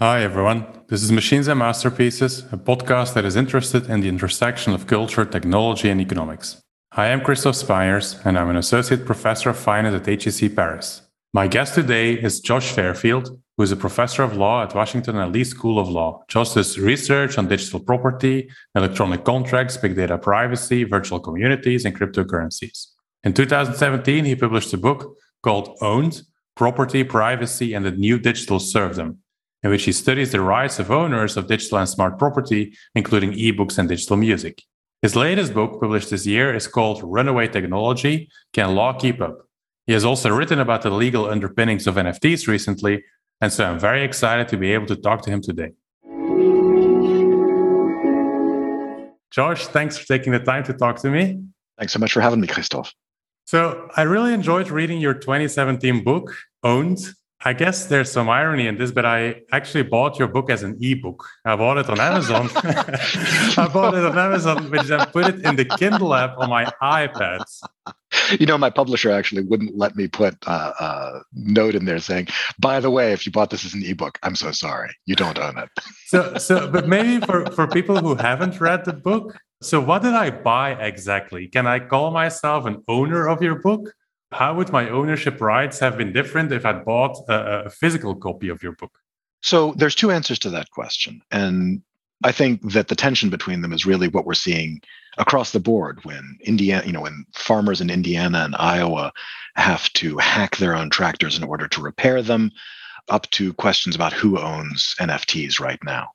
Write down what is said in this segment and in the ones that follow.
Hi, everyone. This is Machines and Masterpieces, a podcast that is interested in the intersection of culture, technology, and economics. I am Christophe Spaenjers, and I'm an associate professor of finance at HEC Paris. My guest today is Josh Fairfield, who is a professor of law at Washington and Lee School of Law. Josh does research on digital property, electronic contracts, big data privacy, virtual communities, and cryptocurrencies. In 2017, he published a book called Owned Property, Privacy, and the New Digital Serfdom in which he studies the rights of owners of digital and smart property, including ebooks and digital music. His latest book, published this year, is called Runaway Technology Can Law Keep Up? He has also written about the legal underpinnings of NFTs recently, and so I'm very excited to be able to talk to him today. Josh, thanks for taking the time to talk to me. Thanks so much for having me, Christophe. So, I really enjoyed reading your 2017 book, Owned I guess there's some irony in this, but I actually bought your book as an ebook. I bought it on Amazon. I bought it on Amazon, which then put it in the Kindle app on my iPad. You know, my publisher actually wouldn't let me put uh, a note in there saying, "By the way, if you bought this as an ebook, I'm so sorry, you don't own it." so, so, but maybe for for people who haven't read the book, so what did I buy exactly? Can I call myself an owner of your book? How would my ownership rights have been different if I'd bought a, a physical copy of your book? So there's two answers to that question. And I think that the tension between them is really what we're seeing across the board when Indiana, you know, when farmers in Indiana and Iowa have to hack their own tractors in order to repair them, up to questions about who owns NFTs right now.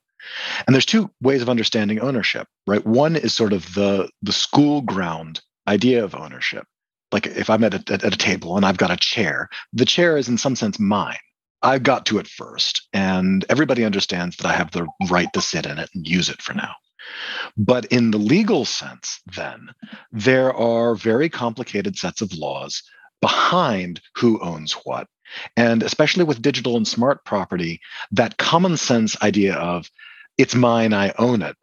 And there's two ways of understanding ownership, right? One is sort of the the school ground idea of ownership, like if I'm at a, at a table and I've got a chair, the chair is in some sense mine. I got to it first, and everybody understands that I have the right to sit in it and use it for now. But in the legal sense, then, there are very complicated sets of laws behind who owns what. And especially with digital and smart property, that common sense idea of it's mine, I own it,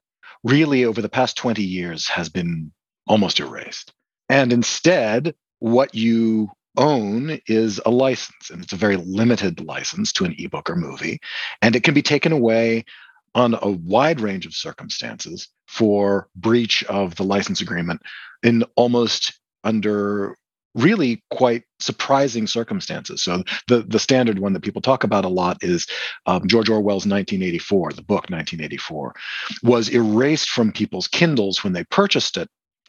really over the past 20 years has been almost erased. And instead, what you own is a license, and it's a very limited license to an ebook or movie. And it can be taken away on a wide range of circumstances for breach of the license agreement in almost under really quite surprising circumstances. So the the standard one that people talk about a lot is um, George Orwell's 1984, the book 1984, was erased from people's Kindles when they purchased it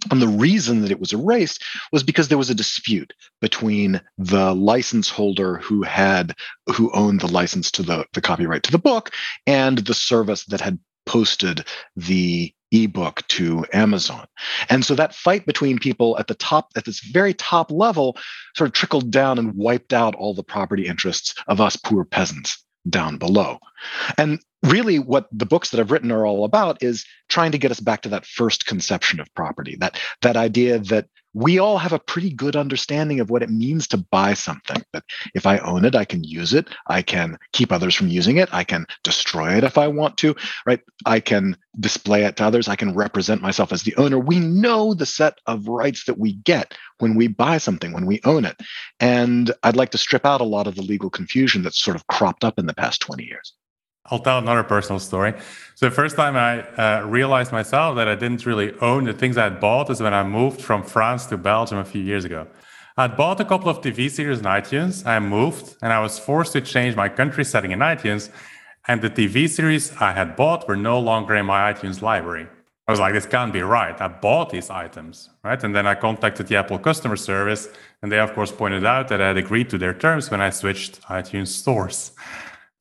and the reason that it was erased was because there was a dispute between the license holder who had who owned the license to the, the copyright to the book and the service that had posted the ebook to Amazon. And so that fight between people at the top, at this very top level, sort of trickled down and wiped out all the property interests of us poor peasants down below. And really what the books that I've written are all about is trying to get us back to that first conception of property, that that idea that we all have a pretty good understanding of what it means to buy something. That if I own it, I can use it, I can keep others from using it, I can destroy it if I want to, right? I can display it to others, I can represent myself as the owner. We know the set of rights that we get when we buy something, when we own it. And I'd like to strip out a lot of the legal confusion that's sort of cropped up in the past 20 years. I'll tell another personal story. So the first time I uh, realized myself that I didn't really own the things I had bought is when I moved from France to Belgium a few years ago. I'd bought a couple of TV series in iTunes. I moved and I was forced to change my country setting in iTunes. And the TV series I had bought were no longer in my iTunes library. I was like, this can't be right. I bought these items, right? And then I contacted the Apple customer service, and they, of course, pointed out that I had agreed to their terms when I switched iTunes stores.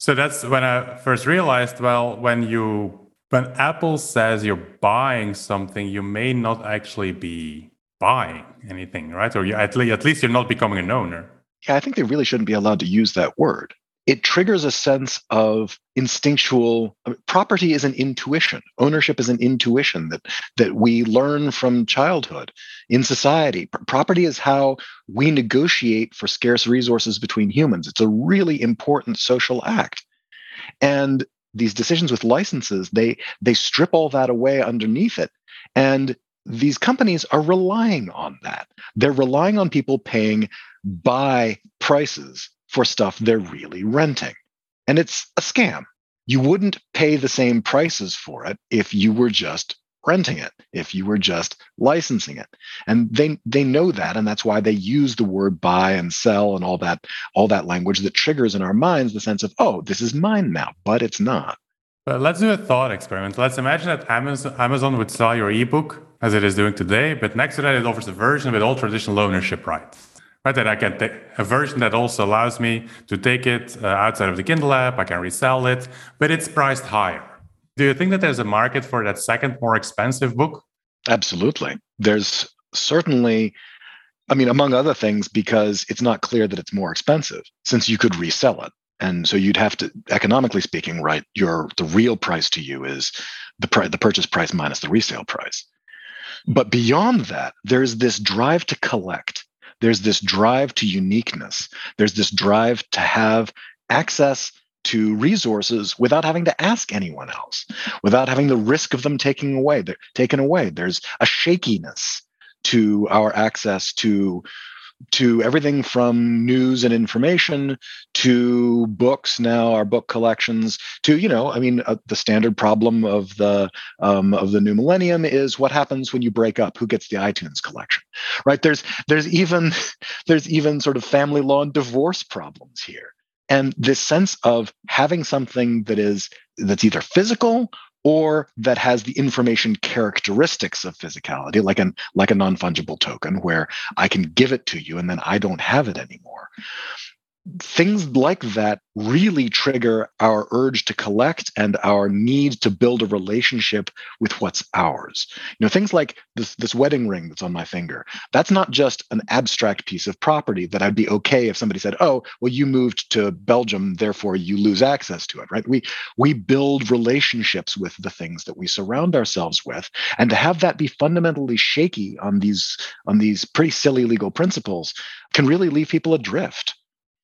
So that's when I first realized, well, when you when Apple says you're buying something, you may not actually be buying anything, right? Or you, at, least, at least you're not becoming an owner. Yeah, I think they really shouldn't be allowed to use that word it triggers a sense of instinctual property is an intuition. Ownership is an intuition that that we learn from childhood. In society property is how we negotiate for scarce resources between humans. It's a really important social act. And these decisions with licenses they they strip all that away underneath it. And these companies are relying on that. They're relying on people paying by prices for stuff they're really renting. And it's a scam. you wouldn't pay the same prices for it if you were just renting it if you were just licensing it and they they know that and that's why they use the word buy and sell and all that all that language that triggers in our minds the sense of oh this is mine now but it's not but let's do a thought experiment let's imagine that amazon, amazon would sell your ebook as it is doing today but next to that it offers a version with all traditional ownership rights right? That I can take a version that also allows me to take it uh, outside of the Kindle app. I can resell it, but it's priced higher. Do you think that there's a market for that second, more expensive book? Absolutely. There's certainly, I mean, among other things, because it's not clear that it's more expensive since you could resell it. And so you'd have to, economically speaking, right, your the real price to you is the price, the purchase price minus the resale price. But beyond that, there's this drive to collect there's this drive to uniqueness. There's this drive to have access to resources without having to ask anyone else, without having the risk of them taking away, taken away. There's a shakiness to our access to to everything from news and information to books now our book collections to you know i mean uh, the standard problem of the um, of the new millennium is what happens when you break up? Who gets the itunes collection? Right? There's there's even there's even sort of family law and divorce problems here. And this sense of having something that is that's either physical or that has the information characteristics of physicality, like an like a non-fungible token, where I can give it to you and then I don't have it anymore things like that really trigger our urge to collect and our need to build a relationship with what's ours. You know things like this this wedding ring that's on my finger that's not just an abstract piece of property that i'd be okay if somebody said oh well you moved to belgium therefore you lose access to it right? We we build relationships with the things that we surround ourselves with. And to have that be fundamentally shaky on these on these pretty silly legal principles can really leave people adrift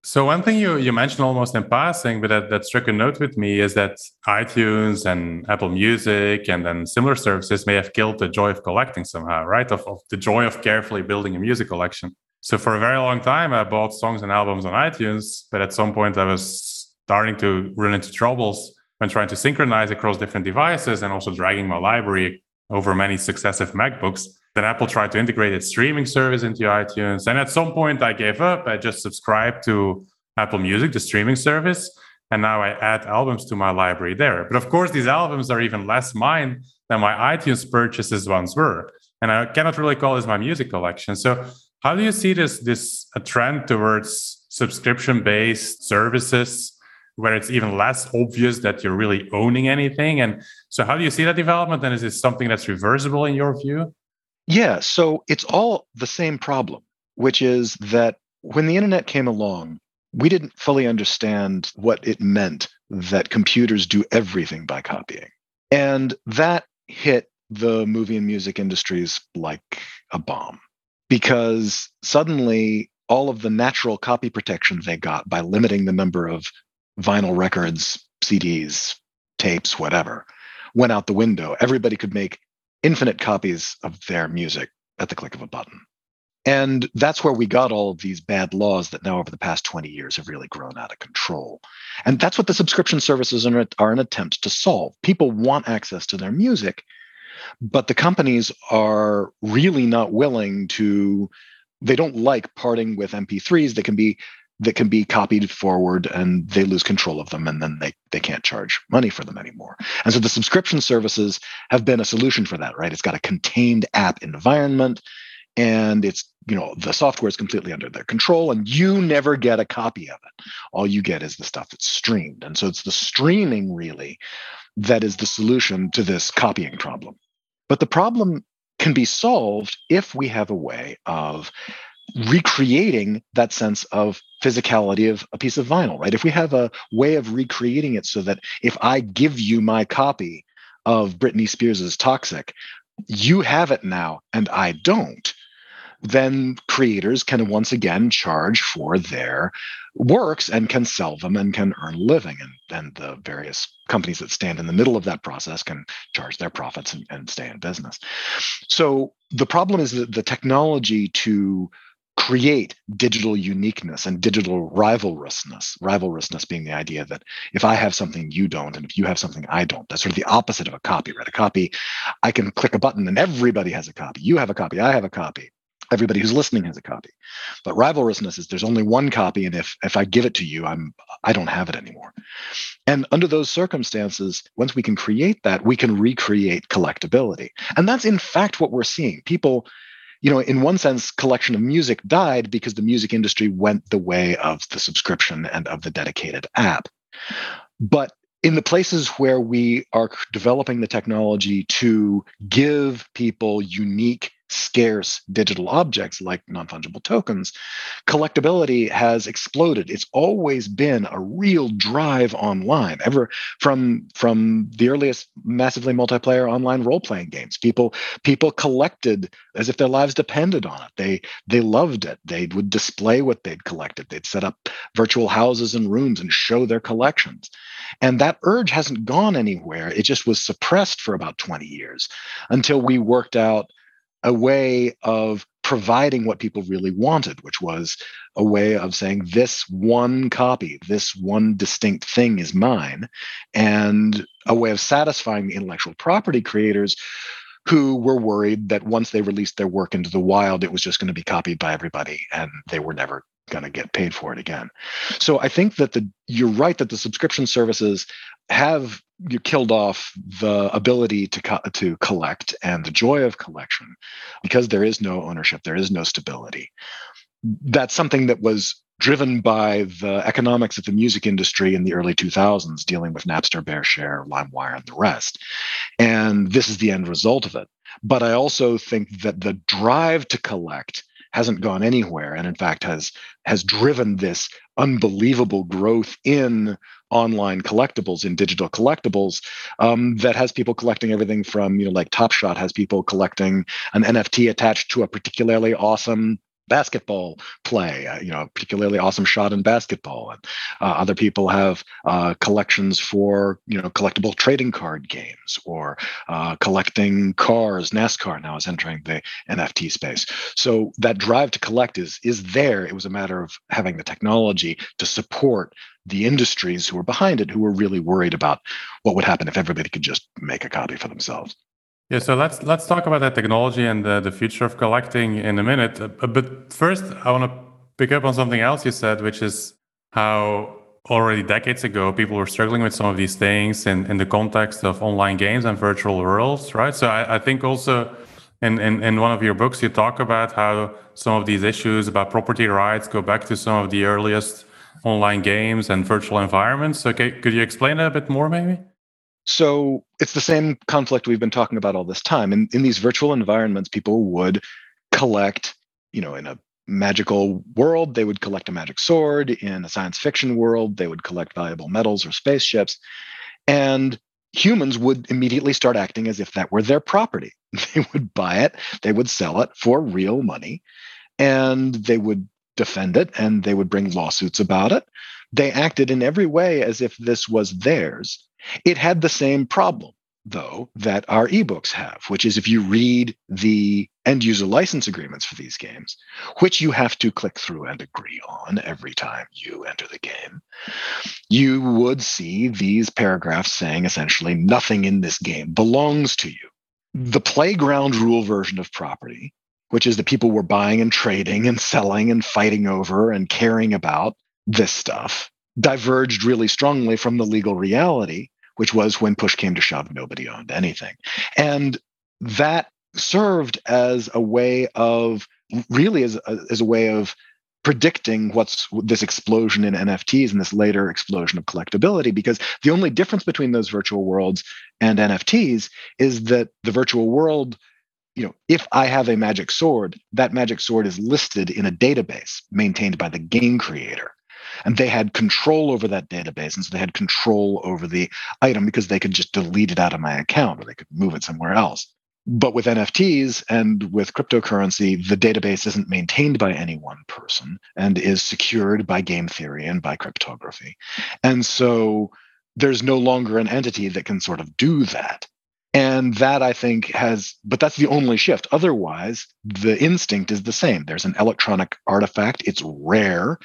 so one thing you, you mentioned almost in passing, but that, that struck a note with me is that iTunes and Apple Music and then similar services may have killed the joy of collecting somehow, right? Of, of the joy of carefully building a music collection. So for a very long time, I bought songs and albums on iTunes, but at some point I was starting to run into troubles when trying to synchronize across different devices and also dragging my library over many successive MacBooks. Then Apple tried to integrate its streaming service into iTunes. And at some point, I gave up. I just subscribed to Apple Music, the streaming service. And now I add albums to my library there. But of course, these albums are even less mine than my iTunes purchases once were. And I cannot really call this my music collection. So, how do you see this, this a trend towards subscription based services where it's even less obvious that you're really owning anything? And so, how do you see that development? And is this something that's reversible in your view? Yeah, so it's all the same problem, which is that when the internet came along, we didn't fully understand what it meant that computers do everything by copying. And that hit the movie and music industries like a bomb because suddenly all of the natural copy protection they got by limiting the number of vinyl records, CDs, tapes, whatever, went out the window. Everybody could make infinite copies of their music at the click of a button. And that's where we got all of these bad laws that now, over the past 20 years, have really grown out of control. And that's what the subscription services are, an attempt to solve. People want access to their music, but the companies are really not willing to, they don't like parting with MP3s. They can be that can be copied forward and they lose control of them and then they, they can't charge money for them anymore. And so the subscription services have been a solution for that, right? It's got a contained app environment and it's, you know, the software is completely under their control and you never get a copy of it. All you get is the stuff that's streamed. And so it's the streaming really that is the solution to this copying problem. But the problem can be solved if we have a way of recreating that sense of physicality of a piece of vinyl, right? If we have a way of recreating it so that if I give you my copy of Britney Spears's Toxic, you have it now and I don't, then creators can once again charge for their works and can sell them and can earn a living. And then the various companies that stand in the middle of that process can charge their profits and, and stay in business. So the problem is that the technology to create digital uniqueness and digital rivalrousness. Rivalrousness being the idea that if I have something you don't, and if you have something I don't, that's sort of the opposite of a copy, right? A copy, I can click a button and everybody has a copy. You have a copy, I have a copy. Everybody who's listening has a copy. But rivalrousness is there's only one copy, and if if I give it to you, I'm I don't have it anymore. And under those circumstances, once we can create that, we can recreate collectability. And that's in fact what we're seeing. People you know, in one sense, collection of music died because the music industry went the way of the subscription and of the dedicated app. But in the places where we are developing the technology to give people unique scarce digital objects like non fungible tokens, collectability has exploded. It's always been a real drive online. Ever from from the earliest massively multiplayer online role playing games, people people collected as if their lives depended on it. They they loved it. They would display what they'd collected. They'd set up virtual houses and rooms and show their collections. And that urge hasn't gone anywhere. It just was suppressed for about 20 years until we worked out a way of providing what people really wanted, which was a way of saying, this one copy, this one distinct thing is mine, and a way of satisfying the intellectual property creators who were worried that once they released their work into the wild, it was just going to be copied by everybody and they were never going to get paid for it again. So I think that the you're right that the subscription services have you killed off the ability to co- to collect and the joy of collection because there is no ownership, there is no stability. That's something that was driven by the economics of the music industry in the early 2000s, dealing with Napster, BearShare, LimeWire, and the rest. And this is the end result of it. But I also think that the drive to collect hasn't gone anywhere and in fact has has driven this unbelievable growth in online collectibles in digital collectibles um, that has people collecting everything from you know like top shot has people collecting an nft attached to a particularly awesome basketball play, uh, you know, particularly awesome shot in basketball. And uh, other people have uh, collections for, you know, collectible trading card games or uh, collecting cars. NASCAR now is entering the NFT space. So that drive to collect is is there. It was a matter of having the technology to support the industries who were behind it, who were really worried about what would happen if everybody could just make a copy for themselves. Yeah, so let's let's talk about that technology and the, the future of collecting in a minute. Uh, but first, I want to pick up on something else you said, which is how already decades ago people were struggling with some of these things in, in the context of online games and virtual worlds, right? So I, I think also in, in, in one of your books you talk about how some of these issues about property rights go back to some of the earliest online games and virtual environments. Okay, could you explain that a bit more maybe? So it's the same conflict we've been talking about all this time. In, in these virtual environments, people would collect, you know, in a magical world, they would collect a magic sword. In a science fiction world, they would collect valuable metals or spaceships. And humans would immediately start acting as if that were their property. They would buy it, they would sell it for real money, and they would defend it and they would bring lawsuits about it. They acted in every way as if this was theirs. It had the same problem, though, that our ebooks have, which is if you read the end user license agreements for these games, which you have to click through and agree on every time you enter the game, you would see these paragraphs saying essentially nothing in this game belongs to you. The playground rule version of property, which is the people were buying and trading and selling and fighting over and caring about this stuff, diverged really strongly from the legal reality which was when push came to shove, nobody owned anything. And that served as a way of really as a, as a way of predicting what's this explosion in NFTs and this later explosion of collectability because the only difference between those virtual worlds and NFTs is that the virtual world you know if i have a magic sword that magic sword is listed in a database maintained by the game creator and they had control over that database and so they had control over the item because they could just delete it out of my account or they could move it somewhere else but with nfts and with cryptocurrency the database isn't maintained by any one person and is secured by game theory and by cryptography and so there's no longer an entity that can sort of do that And that I think has, but that's the only shift. Otherwise, the instinct is the same. There's an electronic artifact, it's rare.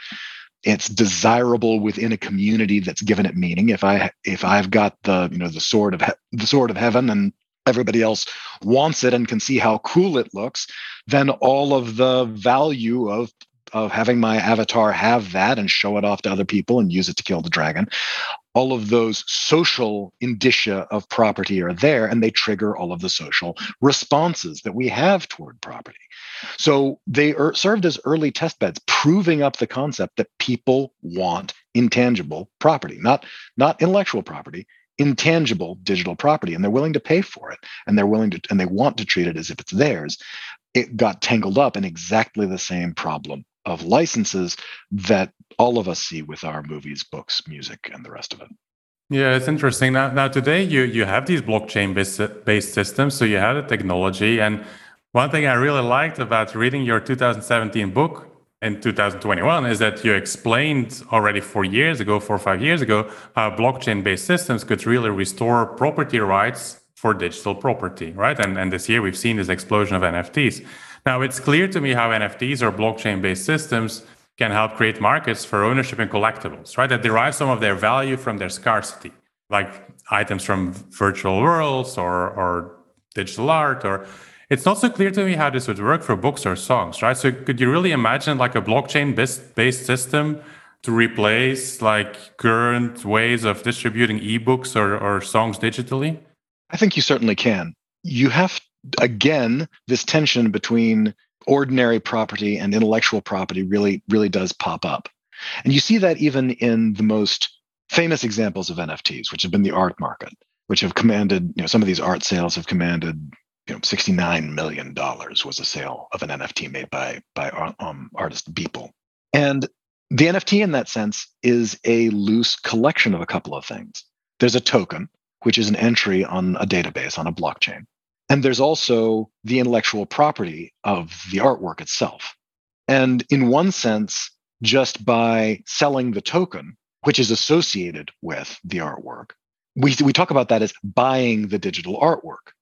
It's desirable within a community that's given it meaning. If I if I've got the you know the sword of he- the sword of heaven and everybody else wants it and can see how cool it looks, then all of the value of of having my avatar have that and show it off to other people and use it to kill the dragon all of those social indicia of property are there and they trigger all of the social responses that we have toward property. So they er- served as early test beds, proving up the concept that people want intangible property, not, not intellectual property, intangible digital property, and they're willing to pay for it and they're willing to, and they want to treat it as if it's theirs. It got tangled up in exactly the same problem of licenses that all of us see with our movies, books, music, and the rest of it. Yeah, it's interesting. Now, now today you you have these blockchain based based systems, so you have the technology. And one thing I really liked about reading your 2017 book in 2021 is that you explained already four years ago, four or five years ago, how blockchain based systems could really restore property rights for digital property, right? And and this year we've seen this explosion of NFTs. Now, it's clear to me how NFTs or blockchain based systems can help create markets for ownership in collectibles, right? That derive some of their value from their scarcity, like items from virtual worlds or, or digital art or it's not so clear to me how this would work for books or songs, right? So could you really imagine like a blockchain based system to replace like current ways of distributing ebooks or, or songs digitally? I think you certainly can. You have again, this tension between ordinary property and intellectual property really, really does pop up. And you see that even in the most famous examples of NFTs, which have been the art market, which have commanded, you know, some of these art sales have commanded, you know, $69 million was a sale of an NFT made by, by um, artist Beeple. And the NFT in that sense is a loose collection of a couple of things. There's a token, which is an entry on a database on a blockchain. And there's also the intellectual property of the artwork itself. And in one sense, just by selling the token, which is associated with the artwork, we, we talk about that as buying the digital artwork.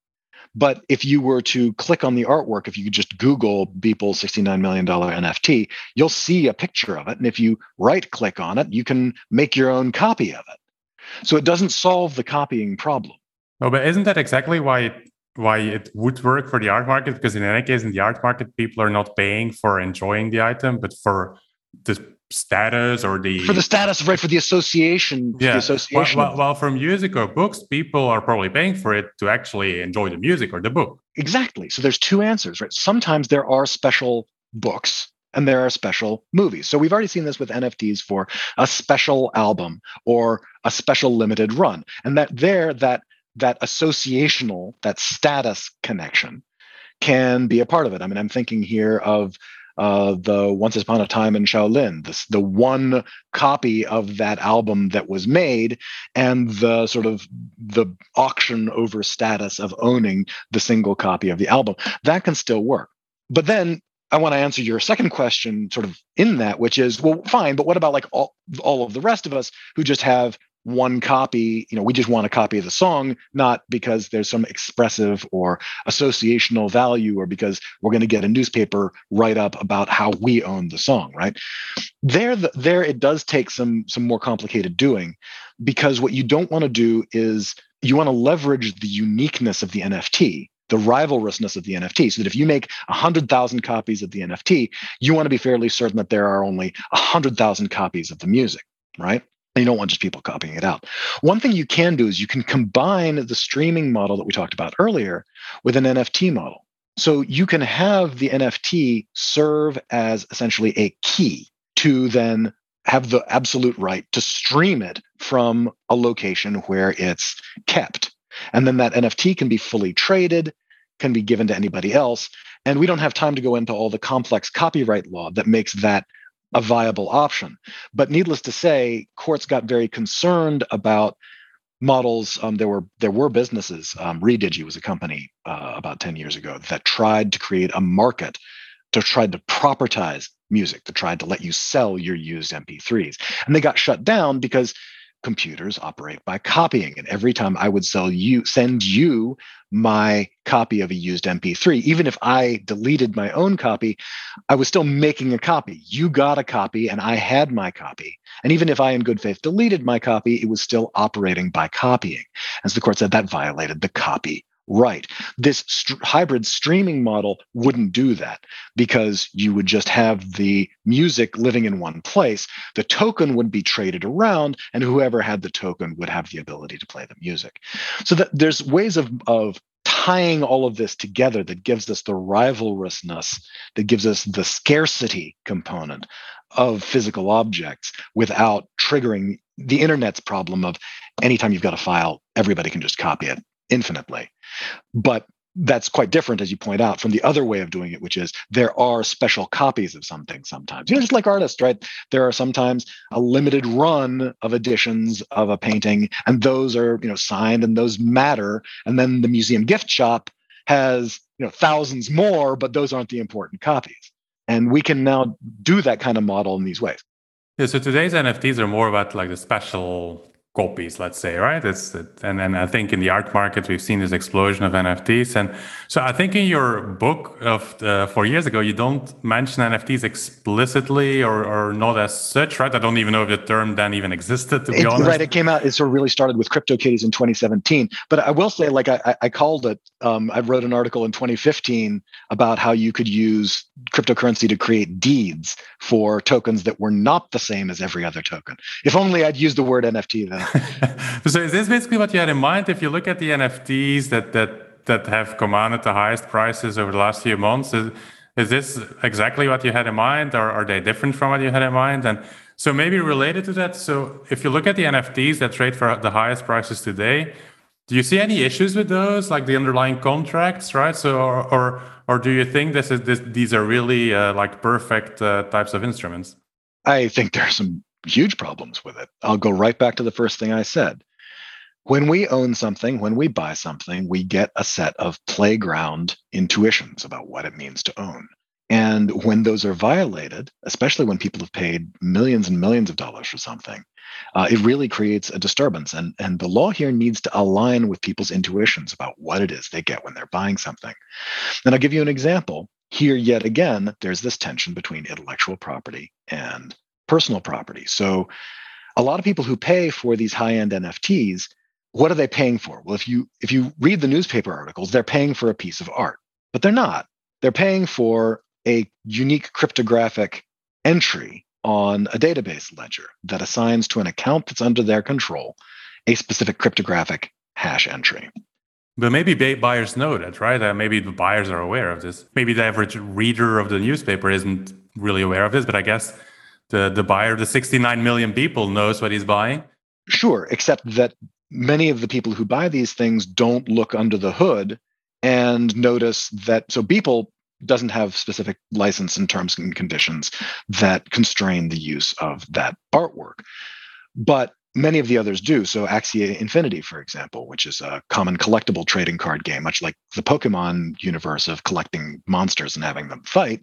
But if you were to click on the artwork, if you just Google Beeple $69 million NFT, you'll see a picture of it. And if you right click on it, you can make your own copy of it. So it doesn't solve the copying problem. Oh, but isn't that exactly why why it would work for the art market because in any case in the art market people are not paying for enjoying the item but for the status or the for the status right for the association yeah the association while, while, for music or books people are probably paying for it to actually enjoy the music or the book exactly so there's two answers right sometimes there are special books and there are special movies. So we've already seen this with NFTs for a special album or a special limited run. And that there that that associational, that status connection can be a part of it. I mean, I'm thinking here of uh, the Once Upon a Time in Shaolin, this, the one copy of that album that was made, and the sort of the auction over status of owning the single copy of the album. That can still work. But then I want to answer your second question, sort of in that, which is, well, fine, but what about like all, all of the rest of us who just have one copy you know we just want a copy of the song not because there's some expressive or associational value or because we're going to get a newspaper write up about how we own the song right there the, there it does take some some more complicated doing because what you don't want to do is you want to leverage the uniqueness of the nft the rivalrousness of the NFT. So that if you make 100,000 copies of the NFT, you want to be fairly certain that there are only 100,000 copies of the music, right? You don't want just people copying it out. One thing you can do is you can combine the streaming model that we talked about earlier with an NFT model. So you can have the NFT serve as essentially a key to then have the absolute right to stream it from a location where it's kept. And then that NFT can be fully traded, can be given to anybody else. And we don't have time to go into all the complex copyright law that makes that a viable option. But needless to say, courts got very concerned about models. Um, there were there were businesses. Um, Redigi was a company uh, about ten years ago that tried to create a market to try to propertize music, to try to let you sell your used MP3s, and they got shut down because computers operate by copying. And every time I would sell you, send you my copy of a used MP3, even if I deleted my own copy, I was still making a copy. You got a copy and I had my copy. And even if I, in good faith, deleted my copy, it was still operating by copying. As the court said, that violated the copy right. This st- hybrid streaming model wouldn't do that because you would just have the music living in one place. The token would be traded around, and whoever had the token would have the ability to play the music. So that there's ways of, of tying all of this together that gives us the rivalrousness, that gives us the scarcity component of physical objects without triggering the internet's problem of anytime you've got a file, everybody can just copy it infinitely. But that's quite different, as you point out, from the other way of doing it, which is there are special copies of something sometimes. You know, just like artists, right? There are sometimes a limited run of editions of a painting, and those are, you know, signed and those matter. And then the museum gift shop has, you know, thousands more, but those aren't the important copies. And we can now do that kind of model in these ways. Yeah, so today's NFTs are more about like the special copies, let's say, right? It's and then I think in the art market we've seen this explosion of NFTs, and so I think in your book of the, four years ago you don't mention NFTs explicitly or, or not as such, right? I don't even know if the term then even existed. To be it, honest, right? It came out. It sort of really started with CryptoKitties in 2017, but I will say, like I, I called it. Um, I wrote an article in 2015 about how you could use cryptocurrency to create deeds for tokens that were not the same as every other token. If only I'd used the word NFT then. so is this basically what you had in mind? If you look at the NFTs that that that have commanded the highest prices over the last few months, is, is this exactly what you had in mind, or are they different from what you had in mind? And so maybe related to that. So if you look at the NFTs that trade for the highest prices today, do you see any issues with those, like the underlying contracts, right? So or or, or do you think this is this, these are really uh, like perfect uh, types of instruments? I think there are some huge problems with it. I'll go right back to the first thing I said. When we own something, when we buy something, we get a set of playground intuitions about what it means to own. And when those are violated, especially when people have paid millions and millions of dollars for something, uh, it really creates a disturbance. And, and the law here needs to align with people's intuitions about what it is they get when they're buying something. And I'll give you an example. Here, yet again, there's this tension between intellectual property and personal property. So a lot of people who pay for these high-end NFTs, what are they paying for? Well, if you if you read the newspaper articles, they're paying for a piece of art, but they're not. They're paying for a unique cryptographic entry on a database ledger that assigns to an account that's under their control a specific cryptographic hash entry. But maybe buyers know that, right? Uh, maybe the buyers are aware of this. Maybe the average reader of the newspaper isn't really aware of this, but I guess the the buyer, the 69 million people, knows what he's buying? Sure, except that many of the people who buy these things don't look under the hood and notice that so Beeple doesn't have specific license and terms and conditions that constrain the use of that artwork. But many of the others do. So Axie Infinity, for example, which is a common collectible trading card game, much like the Pokemon universe of collecting monsters and having them fight.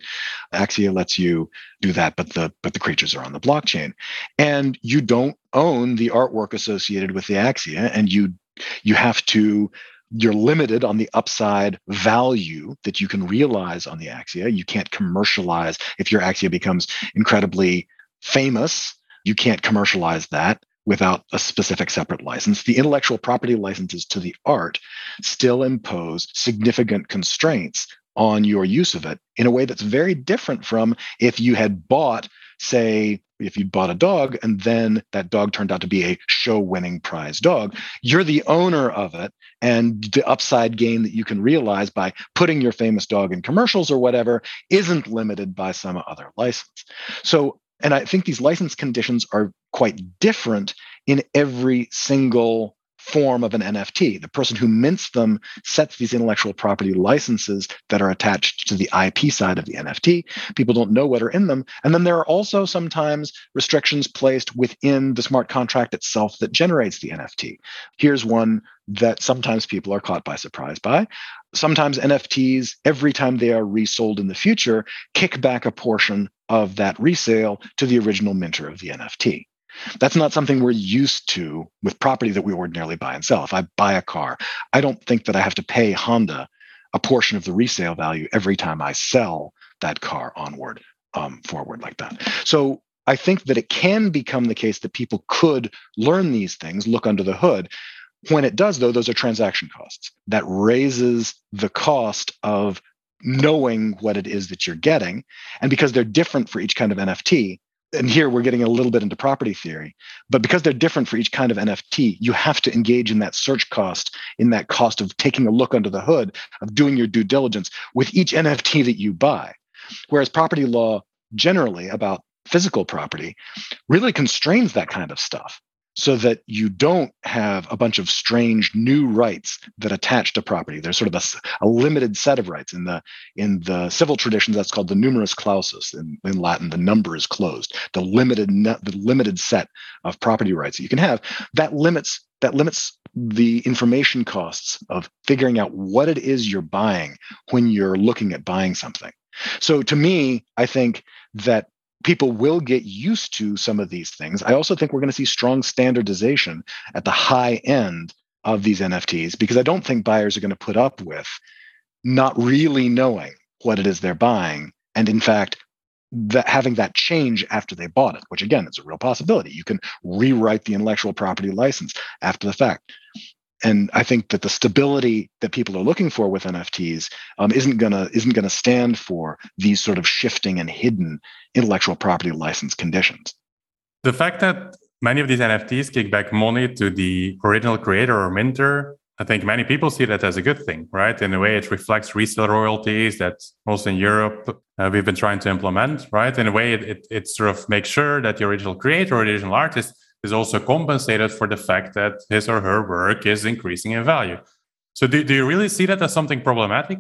Axie lets you do that, but the but the creatures are on the blockchain, and you don't own the artwork associated with the Axie, and you you have to you're limited on the upside value that you can realize on the Axie. You can't commercialize if your Axie becomes incredibly famous. You can't commercialize that without a specific separate license. The intellectual property licenses to the art still impose significant constraints on your use of it in a way that's very different from if you had bought, say, if you bought a dog and then that dog turned out to be a show winning prize dog, you're the owner of it. And the upside gain that you can realize by putting your famous dog in commercials or whatever isn't limited by some other license. So and I think these license conditions are quite different in every single form of an NFT. The person who mints them sets these intellectual property licenses that are attached to the IP side of the NFT. People don't know what are in them. And then there are also sometimes restrictions placed within the smart contract itself that generates the NFT. Here's one that sometimes people are caught by surprise by. Sometimes NFTs, every time they are resold in the future, kick back a portion of that resale to the original minter of the NFT. That's not something we're used to with property that we ordinarily buy and sell. If I buy a car, I don't think that I have to pay Honda a portion of the resale value every time I sell that car onward, um, forward like that. So I think that it can become the case that people could learn these things, look under the hood. When it does, though, those are transaction costs. That raises the cost of knowing what it is that you're getting. And because they're different for each kind of NFT, and here we're getting a little bit into property theory, but because they're different for each kind of NFT, you have to engage in that search cost, in that cost of taking a look under the hood, of doing your due diligence with each NFT that you buy. Whereas property law generally about physical property really constrains that kind of stuff so that you don't have a bunch of strange new rights that attach to property. There's sort of a, a, limited set of rights in the in the civil traditions. That's called the numerus clausus in, in Latin. The number is closed. The limited the limited set of property rights that you can have that limits that limits the information costs of figuring out what it is you're buying when you're looking at buying something. So to me, I think that people will get used to some of these things. I also think we're going to see strong standardization at the high end of these NFTs because I don't think buyers are going to put up with not really knowing what it is they're buying. And in fact, that having that change after they bought it, which again is a real possibility. You can rewrite the intellectual property license after the fact and I think that the stability that people are looking for with NFTs um, isn't gonna isn't gonna stand for these sort of shifting and hidden intellectual property license conditions. The fact that many of these NFTs kick back money to the original creator or minter, I think many people see that as a good thing, right? In a way, it reflects resale royalties that also in Europe uh, we've been trying to implement, right? In a way, it, it, it sort of makes sure that the original creator or the original artist is also compensated for the fact that his or her work is increasing in value. So, do, do you really see that as something problematic?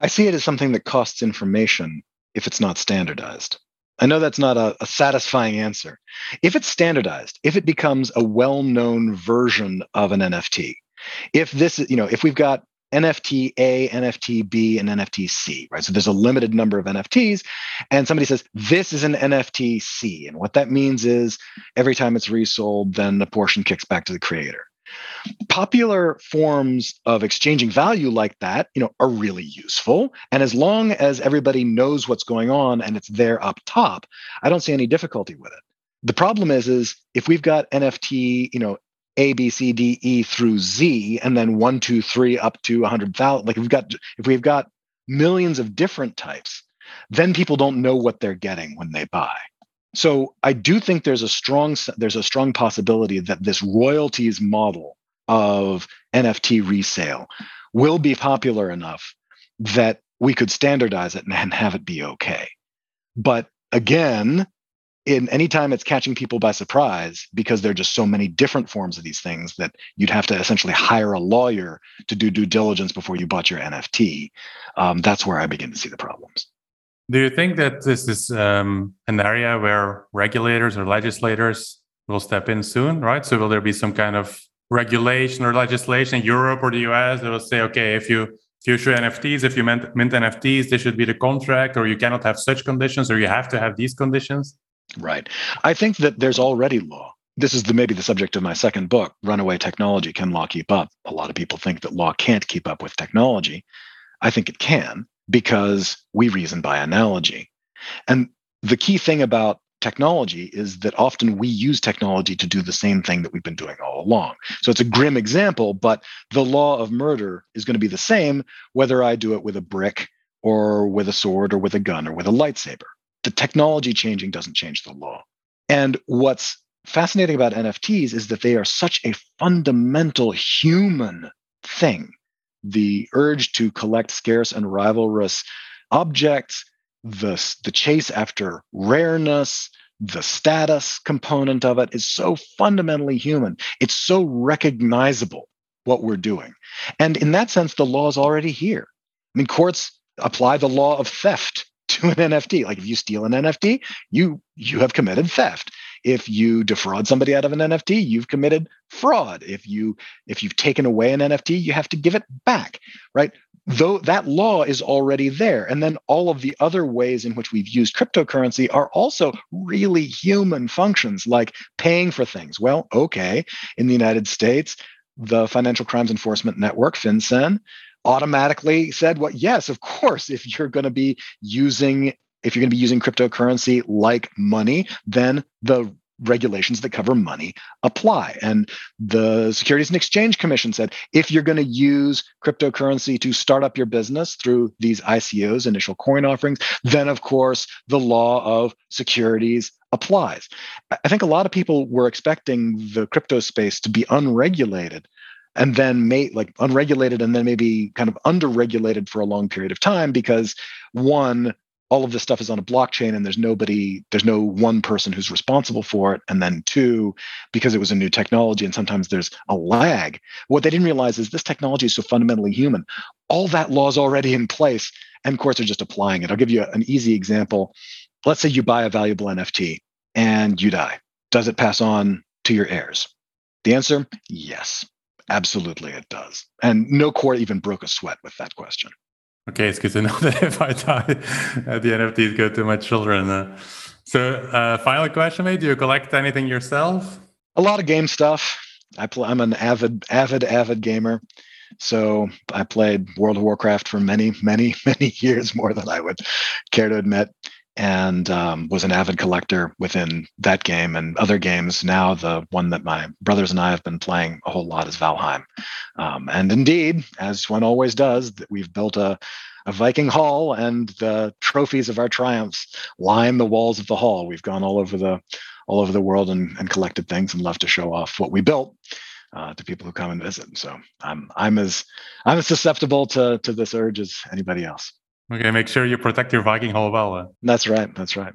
I see it as something that costs information if it's not standardized. I know that's not a, a satisfying answer. If it's standardized, if it becomes a well known version of an NFT, if this, you know, if we've got NFT A, NFT B, and NFT C, right? So there's a limited number of NFTs, and somebody says this is an NFT C, and what that means is every time it's resold, then a portion kicks back to the creator. Popular forms of exchanging value like that, you know, are really useful, and as long as everybody knows what's going on and it's there up top, I don't see any difficulty with it. The problem is, is if we've got NFT, you know, a, B, C, D, E through Z, and then one, two, three up to 100,000. Like we've got, if we've got millions of different types, then people don't know what they're getting when they buy. So I do think there's a strong there's a strong possibility that this royalties model of NFT resale will be popular enough that we could standardize it and have it be okay. But again, in anytime it's catching people by surprise because there are just so many different forms of these things that you'd have to essentially hire a lawyer to do due diligence before you bought your nft um, that's where i begin to see the problems. Do you think that this is um, an area where regulators or legislators will step in soon right? So will there be some kind of regulation or legislation in europe or the us that will say okay if you future NFTs, if you mint, mint NFTs, this should be the contract, or you cannot have such conditions, or you have to have these conditions? Right. I think that there's already law. This is the, maybe the subject of my second book, Runaway Technology Can Law Keep Up? A lot of people think that law can't keep up with technology. I think it can because we reason by analogy. And the key thing about technology is that often we use technology to do the same thing that we've been doing all along. So it's a grim example, but the law of murder is going to be the same whether I do it with a brick or with a sword or with a gun or with a lightsaber the technology changing doesn't change the law. And what's fascinating about NFTs is that they are such a fundamental human thing. The urge to collect scarce and rivalrous objects, the, the chase after rareness, the status component of it is so fundamentally human. It's so recognizable what we're doing. And in that sense, the law is already here. I mean, courts apply the law of theft to an NFT. Like if you steal an NFT, you you have committed theft. If you defraud somebody out of an NFT, you've committed fraud. If you if you've taken away an NFT, you have to give it back, right? though that law is already there. And then all of the other ways in which we've used cryptocurrency are also really human functions, like paying for things. Well, okay, in the United States, the Financial Crimes Enforcement Network, FinCEN, automatically said, well, yes, of course, if you're going to be using if you're going to be using cryptocurrency like money, then the regulations that cover money apply. And the Securities and Exchange Commission said if you're going to use cryptocurrency to start up your business through these ICOs, initial coin offerings, then of course the law of securities applies. I think a lot of people were expecting the crypto space to be unregulated and then may like unregulated and then maybe kind of underregulated for a long period of time because one all of this stuff is on a blockchain and there's nobody there's no one person who's responsible for it. And then two because it was a new technology and sometimes there's a lag what they didn't realize is this technology is so fundamentally human. All that law is already in place and courts are just applying it. I'll give you an easy example. Let's say you buy a valuable nft and you die. Does it pass on to your heirs? The answer yes absolutely it does and no court even broke a sweat with that question Okay, it's good to know that if I die, uh, the NFTs go to my children. Uh, so, uh, final question, mate: Do you collect anything yourself? A lot of game stuff. I play. I'm an avid, avid, avid gamer. So I played World of Warcraft for many, many, many years, more than I would care to admit, and um, was an avid collector within that game and other games. Now, the one that my brothers and I have been playing a whole lot is Valheim. Um, and indeed, as one always does, we've built a, a Viking hall, and the trophies of our triumphs line the walls of the hall. We've gone all over the all over the world and, and collected things, and love to show off what we built. Uh, to people who come and visit, so I'm I'm as I'm as susceptible to to this urge as anybody else. Okay, make sure you protect your Viking hall well. That's right. That's right.